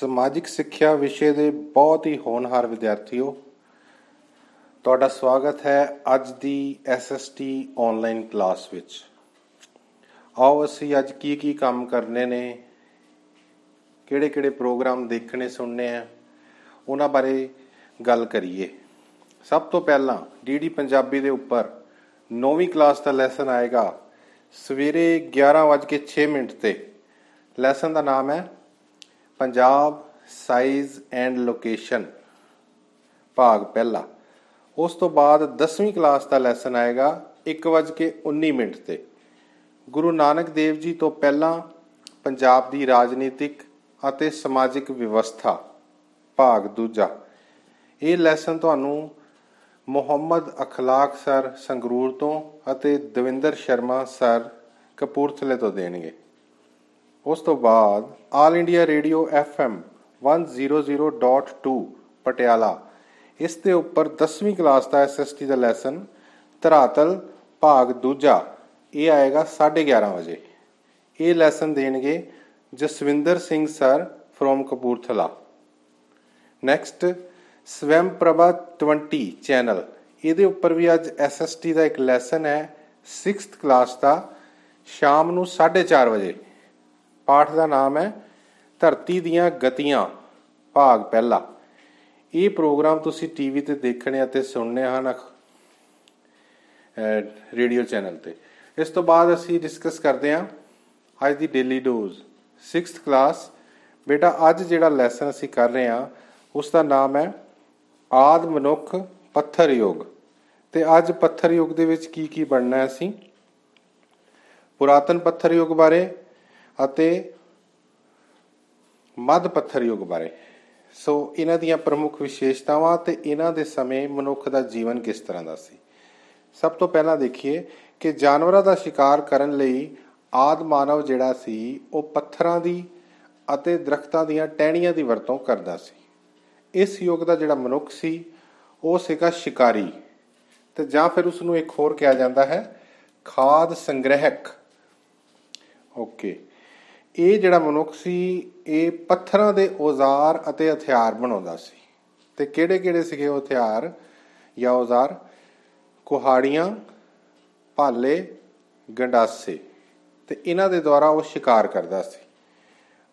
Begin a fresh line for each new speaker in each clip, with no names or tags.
ਸਮਾਜਿਕ ਸਿੱਖਿਆ ਵਿਸ਼ੇ ਦੇ ਬਹੁਤ ਹੀ ਹੋਣਹਾਰ ਵਿਦਿਆਰਥੀਓ, ਤੁਹਾਡਾ ਸਵਾਗਤ ਹੈ ਅੱਜ ਦੀ SST ਆਨਲਾਈਨ ਕਲਾਸ ਵਿੱਚ। ਆਓ ਅਸੀਂ ਅੱਜ ਕੀ ਕੀ ਕੰਮ ਕਰਨੇ ਨੇ, ਕਿਹੜੇ ਕਿਹੜੇ ਪ੍ਰੋਗਰਾਮ ਦੇਖਣੇ ਸੁਣਨੇ ਆ, ਉਹਨਾਂ ਬਾਰੇ ਗੱਲ ਕਰੀਏ। ਸਭ ਤੋਂ ਪਹਿਲਾਂ ਡੀਡੀ ਪੰਜਾਬੀ ਦੇ ਉੱਪਰ 9ਵੀਂ ਕਲਾਸ ਦਾ ਲੈਸਨ ਆਏਗਾ ਸਵੇਰੇ 11:06 ਮਿੰਟ ਤੇ। ਲੈਸਨ ਦਾ ਨਾਮ ਹੈ ਪੰਜਾਬ ਸਾਈਜ਼ ਐਂਡ ਲੋਕੇਸ਼ਨ ਭਾਗ ਪਹਿਲਾ। ਉਸ ਤੋਂ ਬਾਅਦ 10ਵੀਂ ਕਲਾਸ ਦਾ ਲੈਸਨ ਆਏਗਾ 1:19 ਮਿੰਟ ਤੇ। ਗੁਰੂ ਨਾਨਕ ਦੇਵ ਜੀ ਤੋਂ ਪਹਿਲਾਂ ਪੰਜਾਬ ਦੀ ਰਾਜਨੀਤਿਕ ਅਤੇ ਸਮਾਜਿਕ ਵਿਵਸਥਾ, ਭਾਗ ਦੂਜਾ। ਇਹ ਲੈਸਨ ਤੁਹਾਨੂੰ ਮੁਹੰਮਦ ਅਖਲਾਕ ਸਰ ਸੰਗਰੂਰ ਤੋਂ ਅਤੇ ਦਵਿੰਦਰ ਸ਼ਰਮਾ ਸਰ ਕਪੂਰਥਲੇ ਤੋਂ ਦੇਣਗੇ। ਉਸ ਤੋਂ ਬਾਅਦ all India radio FM 100.2 Patiala. ਇਸ ਦੇ ਉੱਪਰ 10ਵੀਂ ਕਲਾਸ ਦਾ ਐਸਐਸਟੀ ਦਾ ਲੈਸਨ ਧਰਾਤਲ, ਭਾਗ ਦੂਜਾ। ਇਹ ਆਏਗਾ 11:30 ਵਜੇ। ਇਹ ਲੈਸਨ ਦੇਣਗੇ Jaswinder Singh sir from Kapurthala. Next Swayam Prabha 20 channel ਇਹਦੇ ਉੱਪਰ ਵੀ ਅੱਜ ਐਸਐਸਟੀ ਦਾ ਇੱਕ ਲੈਸਨ ਹੈ। 6th ਕਲਾਸ ਦਾ, ਸ਼ਾਮ ਨੂੰ 4:30 ਵਜੇ। ਪਾਠ ਦਾ ਨਾਮ ਹੈ ਧਰਤੀ ਦੀਆਂ ਗਤੀਆਂ, ਭਾਗ ਪਹਿਲਾ। ਇਹ ਪ੍ਰੋਗਰਾਮ ਤੁਸੀਂ ਟੀਵੀ ਤੇ ਦੇਖਣੇ ਅਤੇ ਸੁਣਨੇ ਹਨ ਰੇਡੀਓ ਚੈਨਲ ਤੇ। ਇਸ ਤੋਂ ਬਾਅਦ ਅਸੀਂ ਡਿਸਕਸ ਕਰਦੇ ਹਾਂ ਅੱਜ ਦੀ ਡੇਲੀ ਡੋਜ਼ 6th ਕਲਾਸ ਬੇਟਾ, ਅੱਜ ਜਿਹੜਾ ਲੈਸਨ ਅਸੀਂ ਕਰ ਰਹੇ ਹਾਂ, ਉਸ ਦਾ ਨਾਮ ਹੈ ਆਦ ਮਨੁੱਖ ਪੱਥਰ ਯੁੱਗ। ਤੇ ਅੱਜ ਪੱਥਰ ਯੁੱਗ ਦੇ ਵਿੱਚ ਕੀ ਕੀ ਬਣਨਾ ਹੈ ਅਸੀਂ? ਪੁਰਾਤਨ ਪੱਥਰ ਯੁੱਗ ਬਾਰੇ ਅਤੇ ਮੱਧ ਪੱਥਰ ਯੁੱਗ ਬਾਰੇ। ਸੋ ਇਹਨਾਂ ਦੀਆਂ ਪ੍ਰਮੁੱਖ ਵਿਸ਼ੇਸ਼ਤਾਵਾਂ ਤੇ ਇਹਨਾਂ ਦੇ ਸਮੇਂ ਮਨੁੱਖ ਦਾ ਜੀਵਨ ਕਿਸ ਤਰ੍ਹਾਂ ਦਾ ਸੀ? ਸਭ ਤੋਂ ਪਹਿਲਾਂ ਦੇਖੀਏ ਕਿ ਜਾਨਵਰਾਂ ਦਾ ਸ਼ਿਕਾਰ ਕਰਨ ਲਈ ਆਦ ਮਾਨਵ ਜਿਹੜਾ ਸੀ, ਉਹ ਪੱਥਰਾਂ ਦੀ ਅਤੇ ਦਰਖਤਾਂ ਦੀਆਂ ਟਹਿਣੀਆਂ ਦੀ ਵਰਤੋਂ ਕਰਦਾ ਸੀ। ਇਸ ਯੁੱਗ ਦਾ ਜਿਹੜਾ ਮਨੁੱਖ ਸੀ, ਉਹ ਸੀਗਾ ਸ਼ਿਕਾਰੀ। ਤੇ ਜਾਂ ਫਿਰ ਉਸ ਨੂੰ ਇੱਕ ਹੋਰ ਕਿਹਾ ਜਾਂਦਾ ਹੈ, ਖਾਦ ਸੰਗ੍ਰਹਿਕ। ਓਕੇ। ਇਹ ਜਿਹੜਾ ਮਨੁੱਖ ਸੀ, ਇਹ ਪੱਥਰਾਂ ਦੇ ਔਜ਼ਾਰ ਅਤੇ ਹਥਿਆਰ ਬਣਾਉਂਦਾ ਸੀ। ਤੇ ਕਿਹੜੇ ਕਿਹੜੇ ਸੀਗੇ ਉਹ ਹਥਿਆਰ ਜਾਂ ਔਜ਼ਾਰ? ਕੁਹਾੜੀਆਂ, ਭਾਲੇ, ਗੰਡਾਸੇ। ਤੇ ਇਹਨਾਂ ਦੇ ਦੁਆਰਾ ਉਹ ਸ਼ਿਕਾਰ ਕਰਦਾ ਸੀ।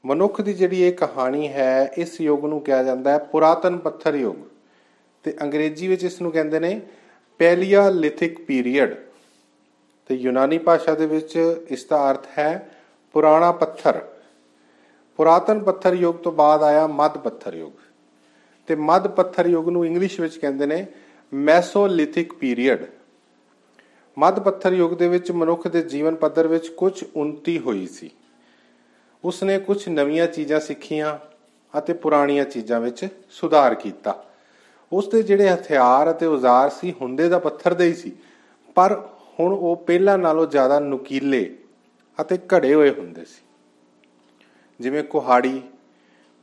ਮਨੁੱਖ ਦੀ ਜਿਹੜੀ ਇਹ ਕਹਾਣੀ ਹੈ, ਇਸ ਯੁੱਗ ਨੂੰ ਕਿਹਾ ਜਾਂਦਾ ਹੈ ਪੁਰਾਤਨ ਪੱਥਰ ਯੁੱਗ। ਤੇ ਅੰਗਰੇਜ਼ੀ ਵਿੱਚ ਇਸ ਨੂੰ ਕਹਿੰਦੇ ਨੇ ਪੈਲੀਆਲਿਥਿਕ ਪੀਰੀਅਡ। ਤੇ ਯੂਨਾਨੀ ਭਾਸ਼ਾ ਦੇ ਵਿੱਚ ਇਸ ਦਾ ਅਰਥ ਹੈ ਪੁਰਾਣਾ ਪੱਥਰ। ਪੁਰਾਤਨ ਪੱਥਰ ਯੁੱਗ ਤੋਂ ਬਾਅਦ ਆਇਆ ਮੱਧ ਪੱਥਰ ਯੁੱਗ। ਤੇ ਮੱਧ ਪੱਥਰ ਯੁੱਗ ਨੂੰ ਇੰਗਲਿਸ਼ ਵਿੱਚ ਕਹਿੰਦੇ ਨੇ ਮੈਸੋਲਿਥਿਕ ਪੀਰੀਅਡ ਮੱਧ ਪੱਥਰ ਯੁੱਗ ਦੇ ਵਿੱਚ ਮਨੁੱਖ ਦੇ ਜੀਵਨ ਪੱਧਰ ਵਿੱਚ ਕੁਝ ਉન્નਤੀ ਹੋਈ ਸੀ। ਉਸਨੇ ਕੁਝ ਨਵੀਆਂ ਚੀਜ਼ਾਂ ਸਿੱਖੀਆਂ ਅਤੇ ਪੁਰਾਣੀਆਂ ਚੀਜ਼ਾਂ ਵਿੱਚ ਸੁਧਾਰ ਕੀਤਾ। ਉਸ ਦੇ ਜਿਹੜੇ ਹਥਿਆਰ ਅਤੇ ਔਜ਼ਾਰ ਸੀ, ਹੁੰਦੇ ਦਾ ਪੱਥਰ ਦੇ ਹੀ ਸੀ, ਪਰ ਹੁਣ ਉਹ ਪਹਿਲਾਂ ਨਾਲੋਂ ਜ਼ਿਆਦਾ ਨੁਕੀਲੇ ਅਤੇ ਘੜੇ ਹੋਏ ਹੁੰਦੇ ਸੀ। ਜਿਵੇਂ ਕੁਹਾੜੀ,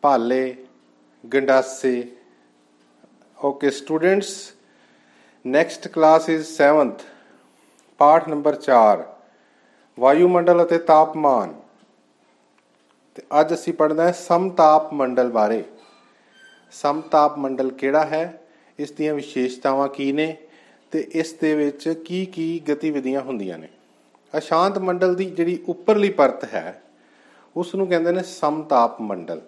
ਭਾਲੇ, ਗੰਡਾਸੇ, okay, students, next class is 7th ਪਾਠ ਨੰਬਰ 4 ਵਾਯੂਮੰਡਲ ਅਤੇ ਤਾਪਮਾਨ। ਤੇ ਅੱਜ ਅਸੀਂ ਪੜ੍ਹਨਾ ਹੈ ਸਮਤਾਪ ਮੰਡਲ ਬਾਰੇ। ਸਮਤਾਪ ਮੰਡਲ ਕਿਹੜਾ ਹੈ? ਇਸ ਦੀਆਂ ਵਿਸ਼ੇਸ਼ਤਾਵਾਂ ਕੀ ਨੇ? ਤੇ ਇਸ ਦੇ ਵਿੱਚ ਕੀ ਕੀ ਗਤੀਵਿਧੀਆਂ ਹੁੰਦੀਆਂ ਨੇ? ਅਸ਼ਾਂਤ ਮੰਡਲ ਦੀ ਜਿਹੜੀ ਉੱਪਰਲੀ ਪਰਤ ਹੈ ਉਸ ਨੂੰ ਕਹਿੰਦੇ ਨੇ ਸਮਤਾਪ ਮੰਡਲ।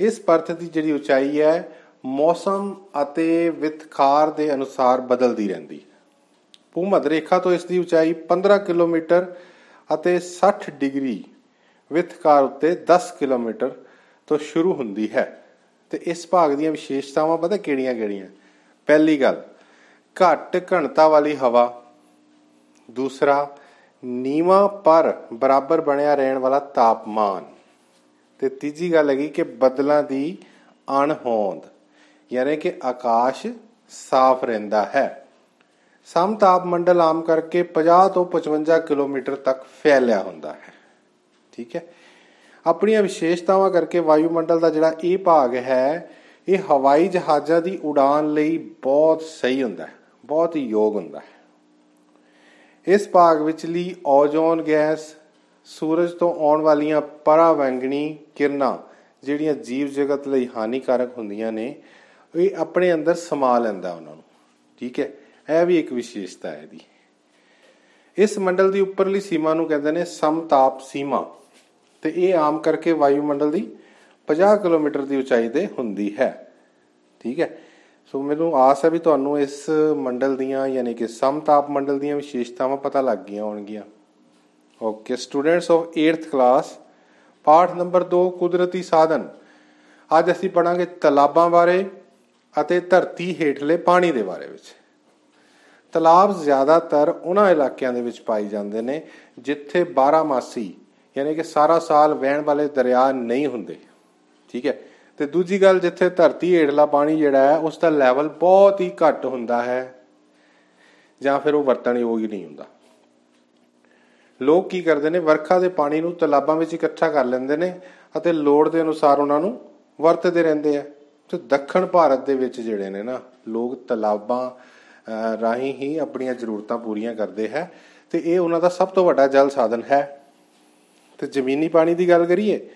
ਇਸ ਪਰਤ ਦੀ ਜਿਹੜੀ ਉਚਾਈ ਹੈ, ਮੌਸਮ ਅਤੇ ਵਿਤਖਾਰ ਦੇ ਅਨੁਸਾਰ ਬਦਲਦੀ ਰਹਿੰਦੀ। ਹੈ ਭੂਮਧ ਰੇਖਾ ਤੋਂ ਇਸ ਦੀ ਉਚਾਈ 15 ਕਿਲੋਮੀਟਰ ਅਤੇ 60 ਡਿਗਰੀ ਵਿਤਖਾਰ ਉੱਤੇ 10 ਕਿਲੋਮੀਟਰ ਤੋਂ ਸ਼ੁਰੂ ਹੁੰਦੀ ਹੈ। ਤੇ ਇਸ ਭਾਗ ਦੀਆਂ ਵਿਸ਼ੇਸ਼ਤਾਵਾਂ ਪਤਾ ਕਿਹੜੀਆਂ-ਕਿਹੜੀਆਂ ਪਹਿਲੀ ਗੱਲ, ਘੱਟ ਘਣਤਾ ਵਾਲੀ ਹਵਾ। ਦੂਸਰਾ ਨੀਵਾ ਪਰ ਬਰਾਬਰ ਬਣਿਆ ਰਹਿਣ ਵਾਲਾ ਤਾਪਮਾਨ। ਤੇ ਤੀਜੀ ਗੱਲ ਹੈਗੀ ਕਿ ਬਦਲਾਂ ਦੀ ਅਣਹੋਂਦ, ਯਾਨੀ ਕਿ ਆਕਾਸ਼ ਸਾਫ਼ ਰਹਿੰਦਾ ਹੈ। ਸਮਤਾਪ ਮੰਡਲ ਆਮ ਕਰਕੇ 50 ਤੋਂ 55 ਕਿਲੋਮੀਟਰ ਤੱਕ ਫੈਲਿਆ ਹੁੰਦਾ ਹੈ। ਠੀਕ ਹੈ? ਆਪਣੀਆਂ ਵਿਸ਼ੇਸ਼ਤਾਵਾਂ ਕਰਕੇ ਵਾਯੂਮੰਡਲ ਦਾ ਜਿਹੜਾ ਇਹ ਭਾਗ ਹੈ, ਇਹ ਹਵਾਈ ਜਹਾਜ਼ਾਂ ਦੀ ਉਡਾਨ ਲਈ ਬਹੁਤ ਸਹੀ ਹੁੰਦਾ ਹੈ, ਬਹੁਤ ਹੀ ਯੋਗ ਹੁੰਦਾ ਹੈ। ਇਸ ਭਾਗ ਵਿਚਲੀ ਓਜ਼ੋਨ ਗੈਸ ਸੂਰਜ ਤੋਂ ਆਉਣ ਵਾਲੀਆਂ ਪਰਾਵੈਂਗਣੀ ਕਿਰਨਾਂ, ਜਿਹੜੀਆਂ ਜੀਵ ਜਗਤ ਲਈ ਹਾਨੀਕਾਰਕ ਹੁੰਦੀਆਂ ਨੇ, ਇਹ ਆਪਣੇ ਅੰਦਰ ਸਮਾ ਲੈਂਦਾ ਉਹਨਾਂ ਨੂੰ। ਠੀਕ ਹੈ? ਇਹ ਵੀ ਇੱਕ ਵਿਸ਼ੇਸ਼ਤਾ ਹੈ ਇਹਦੀ। ਇਸ ਮੰਡਲ ਦੀ ਉੱਪਰਲੀ ਸੀਮਾ ਨੂੰ ਕਹਿੰਦੇ ਨੇ ਸਮਤਾਪ ਸੀਮਾ। ਤੇ ਇਹ ਆਮ ਕਰਕੇ ਵਾਯੂਮੰਡਲ ਦੀ 50 ਕਿਲੋਮੀਟਰ ਦੀ ਉਚਾਈ ਤੇ ਹੁੰਦੀ ਹੈ। ਠੀਕ ਹੈ? ਸੋ ਮੈਨੂੰ ਆਸ ਹੈ ਵੀ ਤੁਹਾਨੂੰ ਇਸ ਮੰਡਲ ਦੀਆਂ ਯਾਨੀ ਕਿ ਸਮਤਾਪ ਮੰਡਲ ਦੀਆਂ ਵਿਸ਼ੇਸ਼ਤਾਵਾਂ ਪਤਾ ਲੱਗ ਗਈਆਂ ਹੋਣਗੀਆਂ। Okay students of 8th class ਪਾਠ ਨੰਬਰ 2 ਕੁਦਰਤੀ ਸਾਧਨ। ਅੱਜ ਅਸੀਂ ਪੜਾਂਗੇ ਤਲਾਬਾਂ ਬਾਰੇ ਅਤੇ ਧਰਤੀ ਹੇਠਲੇ ਪਾਣੀ ਦੇ ਬਾਰੇ ਵਿੱਚ। ਤਲਾਬ ਜ਼ਿਆਦਾਤਰ ਉਹਨਾਂ ਇਲਾਕਿਆਂ ਦੇ ਵਿੱਚ ਪਾਈ ਜਾਂਦੇ ਨੇ ਜਿੱਥੇ 12 ਮਾਸੀ ਯਾਨੀ ਕਿ ਸਾਰਾ ਸਾਲ ਵਹਿਣ ਵਾਲੇ ਦਰਿਆ ਨਹੀਂ ਹੁੰਦੇ। ਠੀਕ ਹੈ? ਤੇ ਦੂਜੀ ਗੱਲ ਜਿੱਥੇ ਧਰਤੀ ਹੇਠਲਾ ਪਾਣੀ ਜਿਹੜਾ ਹੈ, ਉਸ ਦਾ ਲੈਵਲ ਬਹੁਤ ਹੀ ਘੱਟ ਹੁੰਦਾ ਹੈ। ਜਾਂ ਫਿਰ ਉਹ ਵਰਤਣਯੋਗ ਹੀ ਨਹੀਂ ਹੁੰਦਾ। ਲੋਕ ਕੀ ਕਰਦੇ ਨੇ, ਵਰਖਾ ਦੇ ਪਾਣੀ ਨੂੰ ਤਲਾਬਾਂ ਵਿੱਚ ਇਕੱਠਾ ਕਰ ਲੈਂਦੇ ਨੇ ਅਤੇ ਲੋੜ ਦੇ ਅਨੁਸਾਰ ਉਹਨਾਂ ਨੂੰ ਵਰਤਦੇ ਰਹਿੰਦੇ ਆ। ਤੇ ਦੱਖਣ ਭਾਰਤ ਦੇ ਵਿੱਚ ਜਿਹੜੇ ਨੇ ਨਾ, ਲੋਕ ਤਲਾਬਾਂ ਰਾਹੀਂ ਹੀ ਆਪਣੀਆਂ ਜ਼ਰੂਰਤਾਂ ਪੂਰੀਆਂ ਕਰਦੇ ਹੈ ਤੇ ਇਹ ਉਹਨਾਂ ਦਾ ਸਭ ਤੋਂ ਵੱਡਾ ਜਲ ਸਾਧਨ ਹੈ। ਤੇ ਜ਼ਮੀਨੀ ਪਾਣੀ ਦੀ ਗੱਲ ਕਰੀਏ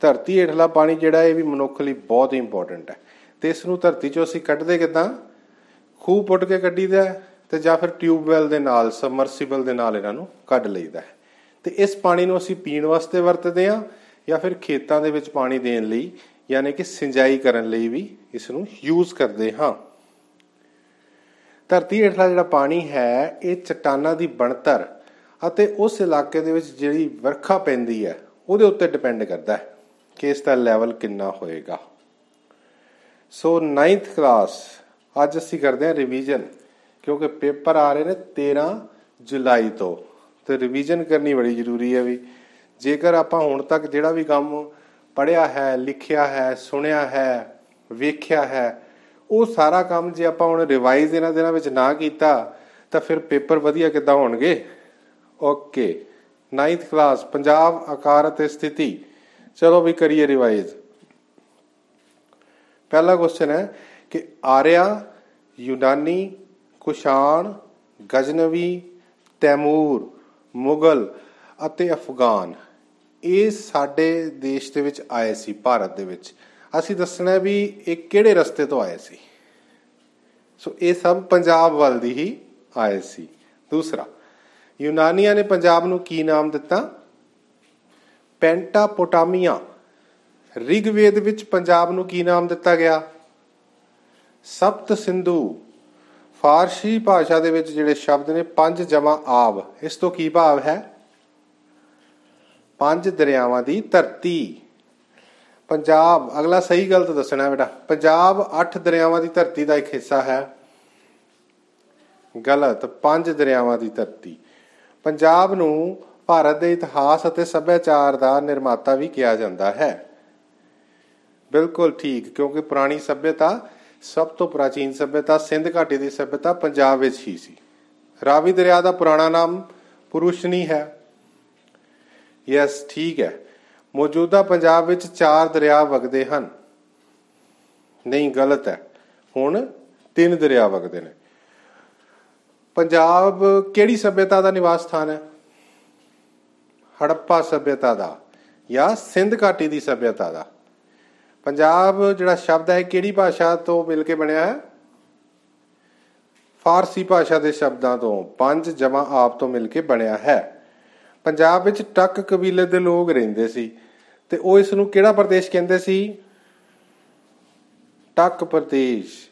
ਧਰਤੀ ਹੇਠਲਾ ਪਾਣੀ ਜਿਹੜਾ ਇਹ ਵੀ ਮਨੁੱਖ ਲਈ ਬਹੁਤ ਹੀ ਇੰਪੋਰਟੈਂਟ ਹੈ। ਤੇ ਇਸ ਨੂੰ ਧਰਤੀ ਚੋਂ ਅਸੀਂ ਕੱਢਦੇ ਕਿਦਾਂ? ਖੂਹ ਪੁੱਟ ਕੇ ਕੱਢੀਦਾ ਤੇ ਜਾਂ ਫਿਰ ਟਿਊਬਵੈਲ ਦੇ ਨਾਲ, ਸਬਮਰਸੀਬਲ ਦੇ ਨਾਲ ਇਹਨਾਂ ਨੂੰ ਕੱਢ ਲਈਦਾ ਤੇ ਇਸ ਪਾਣੀ ਨੂੰ ਅਸੀਂ ਪੀਣ ਵਾਸਤੇ ਵਰਤਦੇ ਆ ਜਾਂ ਫਿਰ ਖੇਤਾਂ ਦੇ ਵਿੱਚ ਪਾਣੀ ਦੇਣ ਲਈ, ਯਾਨੀ ਕਿ ਸਿੰਜਾਈ ਕਰਨ ਲਈ ਵੀ ਇਸ ਨੂੰ ਯੂਜ਼ ਕਰਦੇ ਹਾਂ। ਧਰਤੀ ਹੇਠਲਾ ਜਿਹੜਾ ਪਾਣੀ ਹੈ, ਇਹ ਚਟਾਨਾਂ ਦੀ ਬਣਤਰ ਅਤੇ ਉਸ ਇਲਾਕੇ ਦੇ ਵਿੱਚ ਜਿਹੜੀ ਵਰਖਾ ਪੈਂਦੀ ਹੈ, ਉਹਦੇ ਉੱਤੇ ਡਿਪੈਂਡ ਕਰਦਾ ਹੈ। ਕਿ ਇਸ ਦਾ ਲੈਵਲ ਕਿੰਨਾ ਹੋਏਗਾ। ਸੋ 9th ਕਲਾਸ ਅੱਜ ਅਸੀਂ ਕਰਦੇ ਹਾਂ ਰਿਵੀਜ਼ਨ ਕਿਉਂਕਿ ਪੇਪਰ ਆ ਰਹੇ ਨੇ 13 ਜੁਲਾਈ ਤੋਂ। ਤੇ ਰਿਵੀਜ਼ਨ ਕਰਨੀ ਬੜੀ ਜ਼ਰੂਰੀ ਹੈ ਵੀ। ਜੇਕਰ ਆਪਾਂ ਹੁਣ ਤੱਕ ਜਿਹੜਾ ਵੀ ਕੰਮ ਪੜਿਆ ਹੈ, ਲਿਖਿਆ ਹੈ, ਸੁਣਿਆ ਹੈ, ਵੇਖਿਆ ਹੈ, ਉਹ ਸਾਰਾ ਕੰਮ ਜੇ ਆਪਾਂ ਹੁਣ ਰਿਵਾਈਜ਼ ਇਹਨਾਂ ਦਿਨਾਂ ਵਿੱਚ ਨਾ ਕੀਤਾ, ਤਾਂ ਫਿਰ ਪੇਪਰ ਵਧੀਆ ਕਿੱਦਾਂ ਹੋਣਗੇ? ਓਕੇ 9th ਕਲਾਸ ਪੰਜਾਬ ਆਕਾਰ ਅਤੇ ਸਥਿਤੀ। ਚਲੋ ਵੀ ਕਰੀਏ ਰਿਵਾਈਜ਼ ਪਹਿਲਾ ਕੁਐਸਚਨ ਹੈ ਕਿ ਆਰਿਆ, ਯੂਨਾਨੀ ਕੁਸ਼ਾਣ ਗਜਨਵੀ, ਤੈਮੂਰ, ਮੁਗਲ ਅਤੇ ਅਫਗਾਨ, ਇਹ ਸਾਡੇ ਦੇਸ਼ ਦੇ ਵਿੱਚ ਆਏ ਸੀ, ਭਾਰਤ ਦੇ ਵਿੱਚ। ਅਸੀਂ ਦੱਸਣਾ ਵੀ ਇਹ ਕਿਹੜੇ ਰਸਤੇ ਤੋਂ ਆਏ ਸੀ। ਸੋ ਇਹ ਸਭ ਪੰਜਾਬ ਵੱਲ ਦੀ ਹੀ ਆਏ ਸੀ। ਦੂਸਰਾ, ਯੂਨਾਨੀਆਂ ਨੇ ਪੰਜਾਬ ਨੂੰ ਕੀ ਨਾਮ ਦਿੱਤਾ? ਪੈਂਟਾਪੋਟਾਮੀਆ ਰਿਗਵੇਦ ਵਿੱਚ ਪੰਜਾਬ ਨੂੰ ਕੀ ਨਾਮ ਦਿੱਤਾ ਗਿਆ? ਸਪਤ ਸਿੰਧੂ। ਫਾਰਸੀ ਭਾਸ਼ਾ ਦੇ ਵਿੱਚ ਜਿਹੜੇ ਸ਼ਬਦ ਨੇ, ਪੰਜ ਜਮਾ ਆਬ। ਇਸ ਤੋਂ ਕੀ ਭਾਵ ਹੈ? ਪੰਜ ਦਰਿਆਵਾਂ ਦੀ ਧਰਤੀ। ਪੰਜਾਬ, ਅਗਲਾ ਸਹੀ ਗਲਤ ਦੱਸਣਾ ਬੇਟਾ। ਪੰਜਾਬ 8 ਦਰਿਆਵਾਂ ਦੀ ਧਰਤੀ ਦਾ ਇੱਕ ਹਿੱਸਾ ਹੈ। ਗਲਤ, ਪੰਜ ਦਰਿਆਵਾਂ ਦੀ ਧਰਤੀ। ਪੰਜਾਬ ਨੂੰ ਭਾਰਤ ਦੇ ਇਤਿਹਾਸ ਅਤੇ ਸੱਭਿਆਚਾਰ ਦਾ ਨਿਰਮਾਤਾ ਵੀ ਕਿਹਾ ਜਾਂਦਾ ਹੈ। ਬਿਲਕੁਲ ਠੀਕ, ਕਿਉਂਕਿ ਪੁਰਾਣੀ ਸੱਭਿਅਤਾ ਸਭ ਤੋਂ ਪ੍ਰਾਚੀਨ ਸੱਭਿਅਤਾ, ਸਿੰਧ ਘਾਟੀ ਦੀ ਸੱਭਿਅਤਾ ਪੰਜਾਬ ਵਿੱਚ ਹੀ ਸੀ। ਰਾਵੀ ਦਰਿਆ ਦਾ ਪੁਰਾਣਾ ਨਾਮ ਪੁਰੁਸ਼ਨੀ ਹੈ। ਯੈਸ ਠੀਕ ਹੈ। ਮੌਜੂਦਾ ਪੰਜਾਬ ਵਿੱਚ ਚਾਰ ਦਰਿਆ ਵਗਦੇ ਹਨ। ਨਹੀਂ, ਗਲਤ ਹੈ। ਹੁਣ ਤਿੰਨ ਦਰਿਆ ਵਗਦੇ ਨੇ। ਪੰਜਾਬ ਕਿਹੜੀ ਸਭਿਅਤਾ ਦਾ ਨਿਵਾਸ ਸਥਾਨ ਹੈ? ਹੜੱਪਾ ਸਭਿਅਤਾ ਦਾ ਜਾਂ ਸਿੰਧ ਘਾਟੀ ਦੀ ਸਭਿਅਤਾ ਦਾ। ਪੰਜਾਬ ਜਿਹੜਾ ਸ਼ਬਦ ਹੈ ਕਿਹੜੀ ਭਾਸ਼ਾ ਤੋਂ ਮਿਲ ਕੇ ਬਣਿਆ ਹੈ? ਫਾਰਸੀ ਭਾਸ਼ਾ ਦੇ ਸ਼ਬਦਾਂ ਤੋਂ ਪੰਜ ਜਮਾ ਆਪ ਤੋਂ ਮਿਲ ਕੇ ਬਣਿਆ ਹੈ। ਪੰਜਾਬ ਵਿੱਚ ਟੱਕ ਕਬੀਲੇ ਦੇ ਲੋਕ ਰਹਿੰਦੇ ਸੀ ਤੇ ਉਹ ਇਸ ਨੂੰ ਕਿਹੜਾ ਪ੍ਰਦੇਸ਼ ਕਹਿੰਦੇ ਸੀ? ਟੱਕ ਪ੍ਰਦੇਸ਼।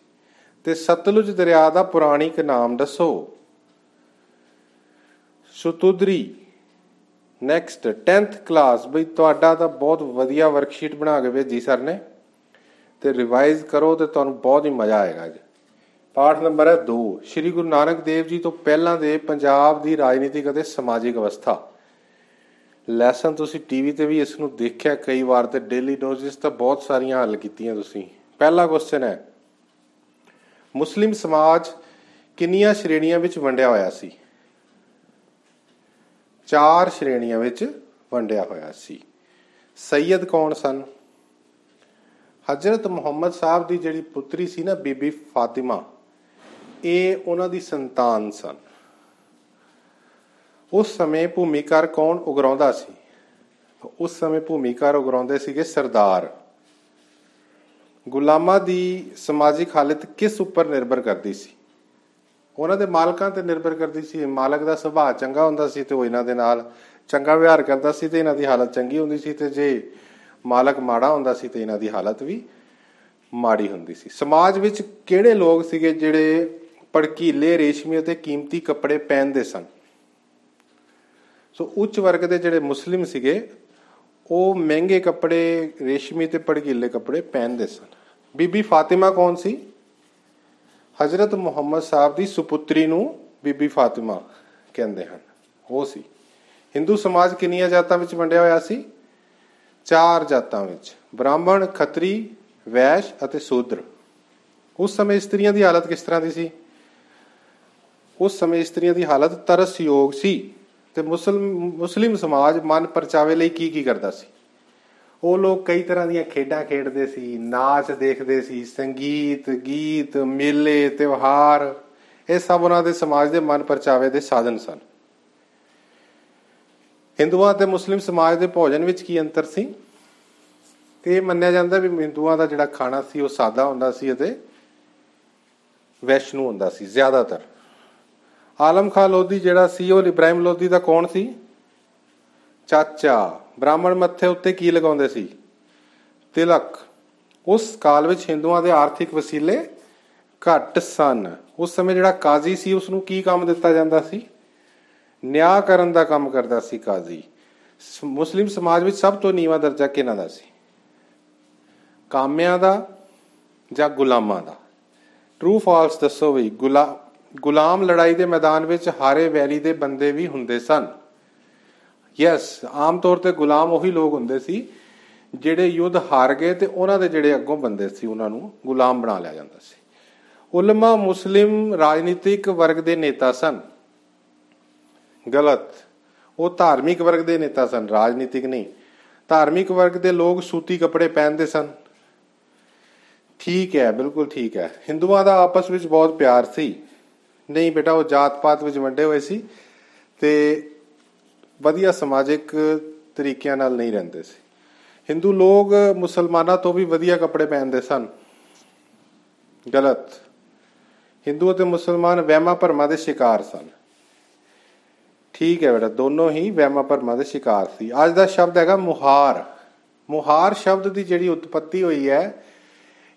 ਤੇ ਸਤਲੁਜ ਦਰਿਆ ਦਾ ਪੁਰਾਣਿਕ ਨਾਮ ਦੱਸੋ। ਸੁਤੁਦਰੀ। ਨੈਕਸਟ 10th ਕਲਾਸ ਬਈ ਤੁਹਾਡਾ ਤਾਂ ਬਹੁਤ ਵਧੀਆ ਵਰਕਸ਼ੀਟ ਬਣਾ ਕੇ ਭੇਜੀ ਸਰ ਨੇ। ਤੇ ਰਿਵਾਈਜ਼ ਕਰੋ ਤੇ ਤੁਹਾਨੂੰ ਬਹੁਤ ਹੀ ਮਜ਼ਾ ਆਏਗਾ ਜੀ। ਪਾਠ ਨੰਬਰ ਹੈ 2 ਸ਼੍ਰੀ ਗੁਰੂ ਨਾਨਕ ਦੇਵ ਜੀ ਤੋਂ ਪਹਿਲਾਂ ਦੇ ਪੰਜਾਬ ਦੀ ਰਾਜਨੀਤਿਕ ਅਤੇ ਸਮਾਜਿਕ ਅਵਸਥਾ। ਲੈਸਨ ਤੁਸੀਂ ਟੀਵੀ ਤੇ ਵੀ ਇਸ ਨੂੰ ਦੇਖਿਆ, ਕਈ ਵਾਰ ਤੇ ਡੇਲੀ ਨੋਟਿਸ ਤਾਂ ਬਹੁਤ ਸਾਰੀਆਂ ਹੱਲ ਕੀਤੀਆਂ ਤੁਸੀਂ। ਪਹਿਲਾ ਕੁਐਸਚਨ ਹੈ, ਮੁਸਲਿਮ ਸਮਾਜ ਕਿੰਨੀਆਂ ਸ਼੍ਰੇਣੀਆਂ ਵਿੱਚ ਵੰਡਿਆ ਹੋਇਆ ਸੀ? ਚਾਰ ਸ਼੍ਰੇਣੀਆਂ ਵਿੱਚ ਵੰਡਿਆ ਹੋਇਆ ਸੀ। ਸੈਯਦ ਕੌਣ ਸਨ? ਹਜ਼ਰਤ ਮੁਹੰਮਦ ਸਾਹਿਬ ਦੀ ਜਿਹੜੀ ਪੁੱਤਰੀ ਸੀ ਨਾ ਬੀਬੀ ਫਾਤਿਮਾ, ਇਹ ਉਹਨਾਂ ਦੀ ਸੰਤਾਨ ਸਨ। ਉਸ ਸਮੇਂ ਭੂਮੀਕਾਰ ਕੌਣ ਉਗਰਾਉਂਦਾ ਸੀ? ਉਸ ਸਮੇਂ ਭੂਮੀਕਾਰ ਉਗਰਾਉਂਦੇ ਸੀਗੇ ਸਰਦਾਰ। ਗੁਲਾਮਾਂ ਦੀ ਸਮਾਜਿਕ ਹਾਲਤ ਕਿਸ ਉੱਪਰ ਨਿਰਭਰ ਕਰਦੀ ਸੀ? ਉਹਨਾਂ ਦੇ ਮਾਲਕਾਂ ਤੇ ਨਿਰਭਰ ਕਰਦੀ ਸੀ। ਮਾਲਕ ਦਾ ਸੁਭਾਅ ਚੰਗਾ ਹੁੰਦਾ ਸੀ ਤੇ ਉਹ ਇਹਨਾਂ ਦੇ ਨਾਲ ਚੰਗਾ ਵਿਹਾਰ ਕਰਦਾ ਸੀ ਤੇ ਇਹਨਾਂ ਦੀ ਹਾਲਤ ਚੰਗੀ ਹੁੰਦੀ ਸੀ ਤੇ ਜੇ ਮਾਲਕ ਮਾੜਾ ਹੁੰਦਾ ਸੀ ਤੇ ਇਹਨਾਂ ਦੀ ਹਾਲਤ ਵੀ ਮਾੜੀ ਹੁੰਦੀ ਸੀ। ਸਮਾਜ ਵਿੱਚ ਕਿਹੜੇ ਲੋਕ ਸੀਗੇ ਜਿਹੜੇ ਪੜਕੀਲੇ ਰੇਸ਼ਮੀ ਅਤੇ ਕੀਮਤੀ ਕੱਪੜੇ ਪਹਿਨਦੇ ਸਨ? ਸੋ ਉੱਚ ਵਰਗ ਦੇ ਜਿਹੜੇ ਮੁਸਲਿਮ ਸੀਗੇ, ਉਹ ਮਹਿੰਗੇ ਕੱਪੜੇ, ਰੇਸ਼ਮੀ ਤੇ ਪੜਕੀਲੇ ਕੱਪੜੇ ਪਹਿਨਦੇ ਸਨ। ਬੀਬੀ ਫਾਤਿਮਾ ਕੌਣ ਸੀ? ਹਜ਼ਰਤ ਮੁਹੰਮਦ ਸਾਹਿਬ ਦੀ ਸੁਪੁੱਤਰੀ ਨੂੰ ਬੀਬੀ ਫਾਤਿਮਾ ਕਹਿੰਦੇ ਹਨ। ਉਹ ਸੀ। ਹਿੰਦੂ ਸਮਾਜ ਕਿੰਨੀਆਂ ਜਾਤਾਂ ਵਿੱਚ ਵੰਡਿਆ ਹੋਇਆ ਸੀ? ਚਾਰ ਜਾਤਾਂ ਵਿੱਚ। ਬ੍ਰਾਹਮਣ, ਖੱਤਰੀ, ਵੈਸ਼ ਅਤੇ ਸ਼ੂਦਰ। ਉਸ ਸਮੇਂ ਇਸਤਰੀਆਂ ਦੀ ਹਾਲਤ ਕਿਸ ਤਰ੍ਹਾਂ ਦੀ ਸੀ? ਉਸ ਸਮੇਂ ਇਸਤਰੀਆਂ ਦੀ ਹਾਲਤ ਤਰਸਯੋਗ ਸੀ ਤੇ ਮੁਸਲਮ, ਮੁਸਲਿਮ ਸਮਾਜ ਮਨ ਪਰਚਾਵੇ ਲਈ ਕੀ ਕੀ ਕਰਦਾ ਸੀ? ਉਹ ਲੋਕ ਕਈ ਤਰ੍ਹਾਂ ਦੀਆਂ ਖੇਡਾਂ ਖੇਡਦੇ ਸੀ, ਨਾਚ ਦੇਖਦੇ ਸੀ, ਸੰਗੀਤ, ਗੀਤ, ਮੇਲੇ, ਤਿਉਹਾਰ। ਇਹ ਸਭ ਉਹਨਾਂ ਦੇ ਸਮਾਜ ਦੇ ਮਨ ਪਰਚਾਵੇ ਦੇ ਸਾਧਨ ਸਨ। ਹਿੰਦੂਆਂ ਤੇ ਮੁਸਲਿਮ ਸਮਾਜ ਦੇ ਭੋਜਨ ਵਿੱਚ ਕੀ ਅੰਤਰ ਸੀ? ਤੇ ਇਹ ਮੰਨਿਆ ਜਾਂਦਾ ਵੀ ਹਿੰਦੂਆਂ ਦਾ ਜਿਹੜਾ ਖਾਣਾ ਸੀ, ਉਹ ਸਾਦਾ ਹੁੰਦਾ ਸੀ ਅਤੇ ਵੈਸ਼ਨੂ ਹੁੰਦਾ ਸੀ ਜ਼ਿਆਦਾਤਰ। ਆਲਮ ਖਾਨ ਲੋਧੀ ਜਿਹੜਾ ਸੀ, ਉਹ ਇਬਰਾਹਿਮ ਲੋਧੀ ਦਾ ਕੌਣ ਸੀ? ਚਾਚਾ, ਬ੍ਰਾਹਮਣ ਮੱਥੇ ਉੱਤੇ ਕੀ ਲਗਾਉਂਦੇ ਸੀ? ਤਿਲਕ, ਉਸ ਕਾਲ ਵਿੱਚ ਹਿੰਦੂਆਂ ਦੇ ਆਰਥਿਕ ਵਸੀਲੇ ਘੱਟ ਸਨ। ਉਸ ਸਮੇਂ ਜਿਹੜਾ ਕਾਜ਼ੀ ਸੀ ਉਸ ਨੂੰ ਕੀ ਕੰਮ ਦਿੱਤਾ ਜਾਂਦਾ ਸੀ? ਨਿਆਂ ਕਰਨ ਦਾ ਕੰਮ ਕਰਦਾ ਸੀ ਕਾਜ਼ੀ। ਮੁਸਲਿਮ ਸਮਾਜ ਵਿੱਚ ਸਭ ਤੋਂ ਨੀਵਾਂ ਦਰਜਾ ਕਿਹਨਾਂ ਦਾ ਸੀ? ਕਾਮਿਆਂ ਦਾ ਜਾਂ ਗੁਲਾਮਾਂ ਦਾ? ਟਰੂ ਫਾਲਸ ਦੱਸੋ ਵੀ ਗੁਲਾਮ ਲੜਾਈ ਦੇ ਮੈਦਾਨ ਵਿੱਚ ਹਾਰੇ ਵੈਰੀ ਦੇ ਬੰਦੇ ਵੀ ਹੁੰਦੇ ਸਨ। ਯੈਸ ਆਮ ਤੌਰ ਤੇ ਗੁਲਾਮ ਉਹੀ ਲੋਕ ਹੁੰਦੇ ਸੀ ਜਿਹੜੇ ਯੁੱਧ ਹਾਰ ਗਏ ਤੇ ਉਹਨਾਂ ਦੇ ਜਿਹੜੇ ਅੱਗੋਂ ਬੰਦੇ ਸੀ, ਉਹਨਾਂ ਨੂੰ ਗੁਲਾਮ ਬਣਾ ਲਿਆ ਜਾਂਦਾ ਸੀ। ਉਲਮਾ ਮੁਸਲਿਮ ਰਾਜਨੀਤਿਕ ਵਰਗ ਦੇ ਨੇਤਾ ਸਨ। ਗਲਤ। ਉਹ ਧਾਰਮਿਕ ਵਰਗ ਦੇ ਨੇਤਾ ਸਨ, ਰਾਜਨੀਤਿਕ ਨਹੀਂ। ਧਾਰਮਿਕ ਵਰਗ ਦੇ ਲੋਕ ਸੂਤੀ ਕੱਪੜੇ ਪਹਿਨਦੇ ਸਨ। ਠੀਕ ਹੈ, ਬਿਲਕੁਲ ਠੀਕ ਹੈ। ਹਿੰਦੂਆਂ ਦਾ ਆਪਸ ਵਿੱਚ ਬਹੁਤ ਪਿਆਰ ਸੀ। ਨਹੀਂ ਬੇਟਾ, ਉਹ ਜਾਤ ਪਾਤ ਵਿੱਚ ਵੰਡੇ ਹੋਏ ਸੀ ਤੇ ਵਧੀਆ ਸਮਾਜਿਕ ਤਰੀਕਿਆਂ ਨਾਲ ਨਹੀਂ ਰਹਿੰਦੇ ਸੀ। ਹਿੰਦੂ ਲੋਕ ਮੁਸਲਮਾਨਾਂ ਤੋਂ ਵੀ ਵਧੀਆ ਕੱਪੜੇ ਪਹਿਨਦੇ ਸਨ। ਗਲਤ। ਹਿੰਦੂ ਅਤੇ ਮੁਸਲਮਾਨ ਵਹਿਮਾਂ ਭਰਮਾਂ ਦੇ ਸ਼ਿਕਾਰ ਸਨ। ਠੀਕ ਹੈ ਬੇਟਾ, ਦੋਨੋਂ ਹੀ ਵਹਿਮਾਂ ਭਰਮਾਂ ਦੇ ਸ਼ਿਕਾਰ ਸੀ। ਅੱਜ ਦਾ ਸ਼ਬਦ ਹੈਗਾ ਮੁਹਾਰ। ਮੁਹਾਰ ਸ਼ਬਦ ਦੀ ਜਿਹੜੀ ਉਤਪਤੀ ਹੋਈ ਹੈ,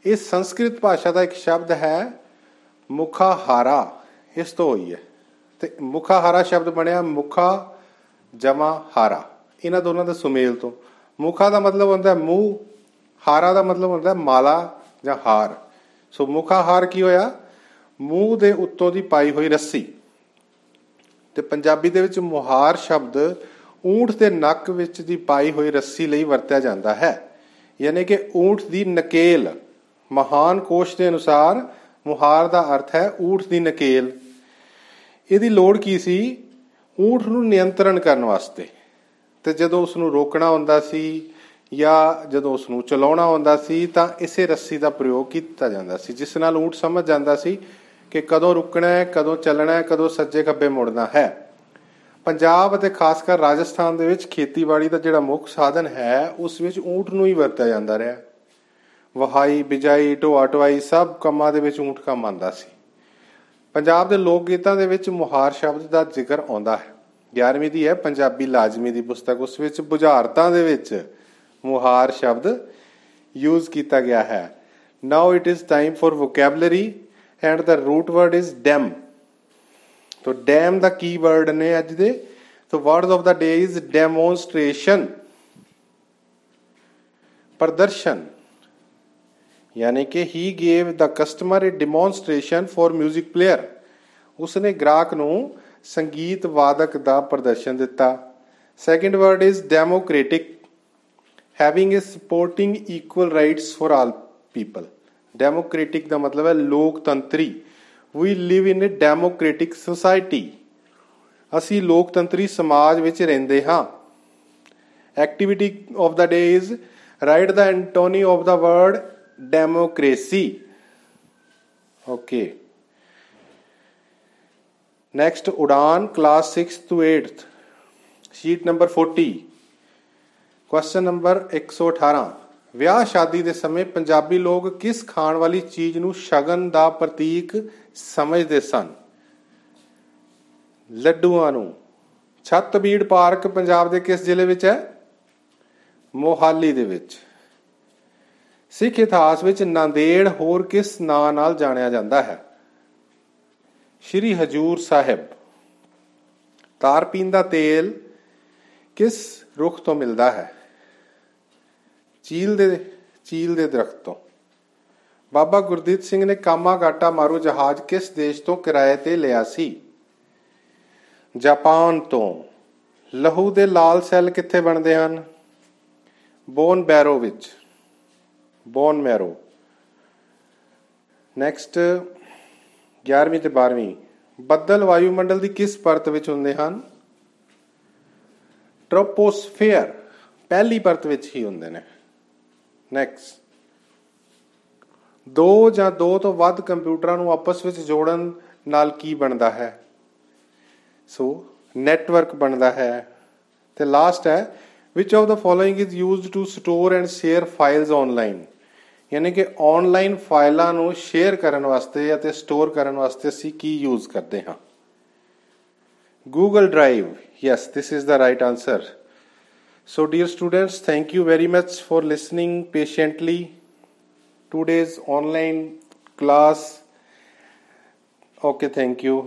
ਇਹ ਸੰਸਕ੍ਰਿਤ ਭਾਸ਼ਾ ਦਾ ਇੱਕ ਸ਼ਬਦ ਹੈ ਮੁਖਾਹਾਰਾ। ਇਸ ਤੋਂ ਹੋਈ ਹੈ। ਤੇ ਮੁਖਾਹਾਰਾ ਸ਼ਬਦ ਬਣਿਆ ਮੁਖਾ ਜਮਾ ਹਾਰਾ। ਇਹਨਾਂ ਦੋਨਾਂ ਦਾ ਸੁਮੇਲ ਤੋਂ। ਮੁਖਾ ਦਾ ਮਤਲਬ ਹੁੰਦਾ ਹੈ ਮੂੰਹ, ਹਾਰਾ ਦਾ ਮਤਲਬ ਹੁੰਦਾ ਹੈ ਮਾਲਾ ਜਾਂ ਹਾਰ। ਸੋ ਮੁਖਾਹਾਰ ਕੀ ਹੋਇਆ? ਮੂੰਹ ਦੇ ਉੱਤੋਂ ਦੀ ਪਾਈ ਹੋਈ ਰੱਸੀ। ਤੇ ਪੰਜਾਬੀ ਦੇ ਵਿੱਚ ਮੁਹਾਰ ਸ਼ਬਦ ਊਂਠ ਦੇ ਨੱਕ ਵਿੱਚ ਦੀ ਪਾਈ ਹੋਈ ਰੱਸੀ ਲਈ ਵਰਤਿਆ ਜਾਂਦਾ ਹੈ। ਯਾਨੀ ਕਿ ਊਂਠ ਦੀ ਨਕੇਲ, ਮਹਾਨ ਕੋਸ਼ ਦੇ ਅਨੁਸਾਰ ਮੁਹਾਰ ਦਾ ਅਰਥ ਹੈ ਊਂਠ ਦੀ ਨਕੇਲ। ਇਹਦੀ ਲੋੜ ਕੀ ਸੀ? ਊਂਠ ਨੂੰ ਨਿਯੰਤਰਣ ਕਰਨ ਵਾਸਤੇ। ਤੇ ਜਦੋਂ ਉਸ ਨੂੰ ਰੋਕਣਾ ਹੁੰਦਾ ਸੀ ਜਾਂ ਜਦੋਂ ਉਸ ਨੂੰ ਚਲਾਉਣਾ ਹੁੰਦਾ ਸੀ, ਤਾਂ ਇਸੇ ਰੱਸੀ ਦਾ ਪ੍ਰਯੋਗ ਕੀਤਾ ਜਾਂਦਾ ਸੀ, ਜਿਸ ਨਾਲ ਊਂਠ ਸਮਝ ਜਾਂਦਾ ਸੀ ਕਿ ਕਦੋਂ ਰੁਕਣਾ ਹੈ, ਕਦੋਂ ਚੱਲਣਾ ਹੈ, ਕਦੋਂ ਸੱਜੇ ਖੱਬੇ ਮੁੜਨਾ ਹੈ। ਪੰਜਾਬ ਅਤੇ ਖਾਸ ਕਰ ਰਾਜਸਥਾਨ ਦੇ ਵਿੱਚ ਖੇਤੀਬਾੜੀ ਦਾ ਜਿਹੜਾ ਮੁੱਖ ਸਾਧਨ ਹੈ, ਉਸ ਵਿੱਚ ਊਂਟ ਨੂੰ ਹੀ ਵਰਤਿਆ ਜਾਂਦਾ ਰਿਹਾ। ਵਹਾਈ, ਬਿਜਾਈ ਢੋਆ ਟਵਾਈ ਸਭ ਕੰਮਾਂ ਦੇ ਵਿੱਚ ਊਂਟ ਕੰਮ ਆਂਦਾ ਸੀ। ਪੰਜਾਬ ਦੇ ਲੋਕ ਗੀਤਾਂ ਦੇ ਵਿੱਚ ਮੁਹਾਰ ਸ਼ਬਦ ਦਾ ਜ਼ਿਕਰ ਆਉਂਦਾ ਹੈ। 11ਵੀਂ ਦੀ ਹੈ ਪੰਜਾਬੀ ਲਾਜ਼ਮੀ ਦੀ ਪੁਸਤਕ, ਉਸ ਵਿੱਚ ਬੁਝਾਰਤਾਂ ਦੇ ਵਿੱਚ ਮੁਹਾਰ ਸ਼ਬਦ ਯੂਜ਼ ਕੀਤਾ ਗਿਆ ਹੈ। Now it is time for vocabulary and the root word is dem ਤੋ ਡੈਮ ਦਾ ਕੀ ਵਰਡ ਨੇ ਅੱਜ ਦੇ। So words of the day is demonstration ਪ੍ਰਦਰਸ਼ਨ। ਯਾਨੀ ਕਿ he gave the customer a demonstration for 뮤직 player ਉਸਨੇ ਗ੍ਰਾਹਕ ਨੂੰ ਸੰਗੀਤ ਵਾਦਕ ਦਾ ਪ੍ਰਦਰਸ਼ਨ ਦਿੱਤਾ। Second word is democratic having is supporting equal rights for all people democratic ਦਾ ਮਤਲਬ ਹੈ ਲੋਕਤੰਤਰੀ। ਵੀ ਲਿਵ ਇਨ ਅ ਡੈਮੋਕ੍ਰੈਟਿਕ ਸੋਸਾਇਟੀ ਅਸੀਂ ਲੋਕਤੰਤਰੀ ਸਮਾਜ ਵਿੱਚ ਰਹਿੰਦੇ ਹਾਂ। Activity of the day is write the antonym of the word democracy okay next Udaan class 6 to 8th sheet number 40 question number 118 ਵਿਆਹ ਸ਼ਾਦੀ ਦੇ ਸਮੇਂ ਪੰਜਾਬੀ ਲੋਕ ਕਿਸ ਖਾਣ ਵਾਲੀ ਚੀਜ਼ ਨੂੰ ਸ਼ਗਨ ਦਾ ਪ੍ਰਤੀਕ ਸਮਝਦੇ ਸਨ? ਲੱਡੂਆਂ ਨੂੰ। ਛੱਤਬੀੜ ਪਾਰਕ ਪੰਜਾਬ ਦੇ ਕਿਸ ਜ਼ਿਲ੍ਹੇ ਵਿੱਚ ਹੈ? ਮੋਹਾਲੀ ਦੇ ਵਿੱਚ। ਸਿੱਖ ਇਤਿਹਾਸ ਵਿੱਚ ਨਾਂਦੇੜ ਹੋਰ ਕਿਸ ਨਾਂ ਨਾਲ ਜਾਣਿਆ ਜਾਂਦਾ ਹੈ? ਸ਼੍ਰੀ ਹਜੂਰ ਸਾਹਿਬ। ਤਾਰਪੀਨ ਦਾ ਤੇਲ ਕਿਸ ਰੁੱਖ ਤੋਂ ਮਿਲਦਾ ਹੈ? ਚੀਲ ਦੇ ਚੀਲ ਦੇ ਦਰਖਤ ਤੋਂ। ਬਾਬਾ ਗੁਰਦੀਪ ਸਿੰਘ ਨੇ ਕਾਮਾਗਾਟਾ ਮਾਰੂ ਜਹਾਜ਼ ਕਿਸ ਦੇਸ਼ ਤੋਂ ਕਿਰਾਏ ਤੇ ਲਿਆ ਸੀ? ਜਾਪਾਨ ਤੋਂ। ਲਹੂ ਦੇ ਲਾਲ ਸੈੱਲ ਕਿੱਥੇ ਬਣਦੇ ਹਨ? ਬੋਨ ਬੈਰੋ ਵਿੱਚ। Bone marrow. ਨੈਕਸਟ 11ਵੀਂ ਤੇ 12ਵੀਂ ਬੱਦਲ ਵਾਯੂਮੰਡਲ ਦੀ ਕਿਸ ਪਰਤ ਵਿੱਚ ਹੁੰਦੇ ਹਨ? ਟ੍ਰੋਪੋਸਫੇਅਰ ਪਹਿਲੀ ਪਰਤ ਵਿੱਚ ਹੀ ਹੁੰਦੇ ਨੇ। ਨੈਕਸਟ ਦੋ ਜਾਂ ਦੋ ਤੋਂ ਵੱਧ ਕੰਪਿਊਟਰਾਂ ਨੂੰ ਆਪਸ ਵਿੱਚ ਜੋੜਨ ਨਾਲ ਕੀ ਬਣਦਾ ਹੈ? ਸੋ ਨੈਟਵਰਕ ਬਣਦਾ ਹੈ। ਤੇ ਲਾਸਟ ਹੈ, which of the following is used to store and share files online? ਯਾਨੀ ਕਿ ਆਨਲਾਈਨ ਫਾਈਲਾਂ ਨੂੰ ਸ਼ੇਅਰ ਕਰਨ ਵਾਸਤੇ ਅਤੇ ਸਟੋਰ ਕਰਨ ਵਾਸਤੇ ਅਸੀਂ ਕੀ ਯੂਜ਼ ਕਰਦੇ ਹਾਂ Google Drive yes this is the right answer so dear students thank you very much for listening patiently today's online class okay thank you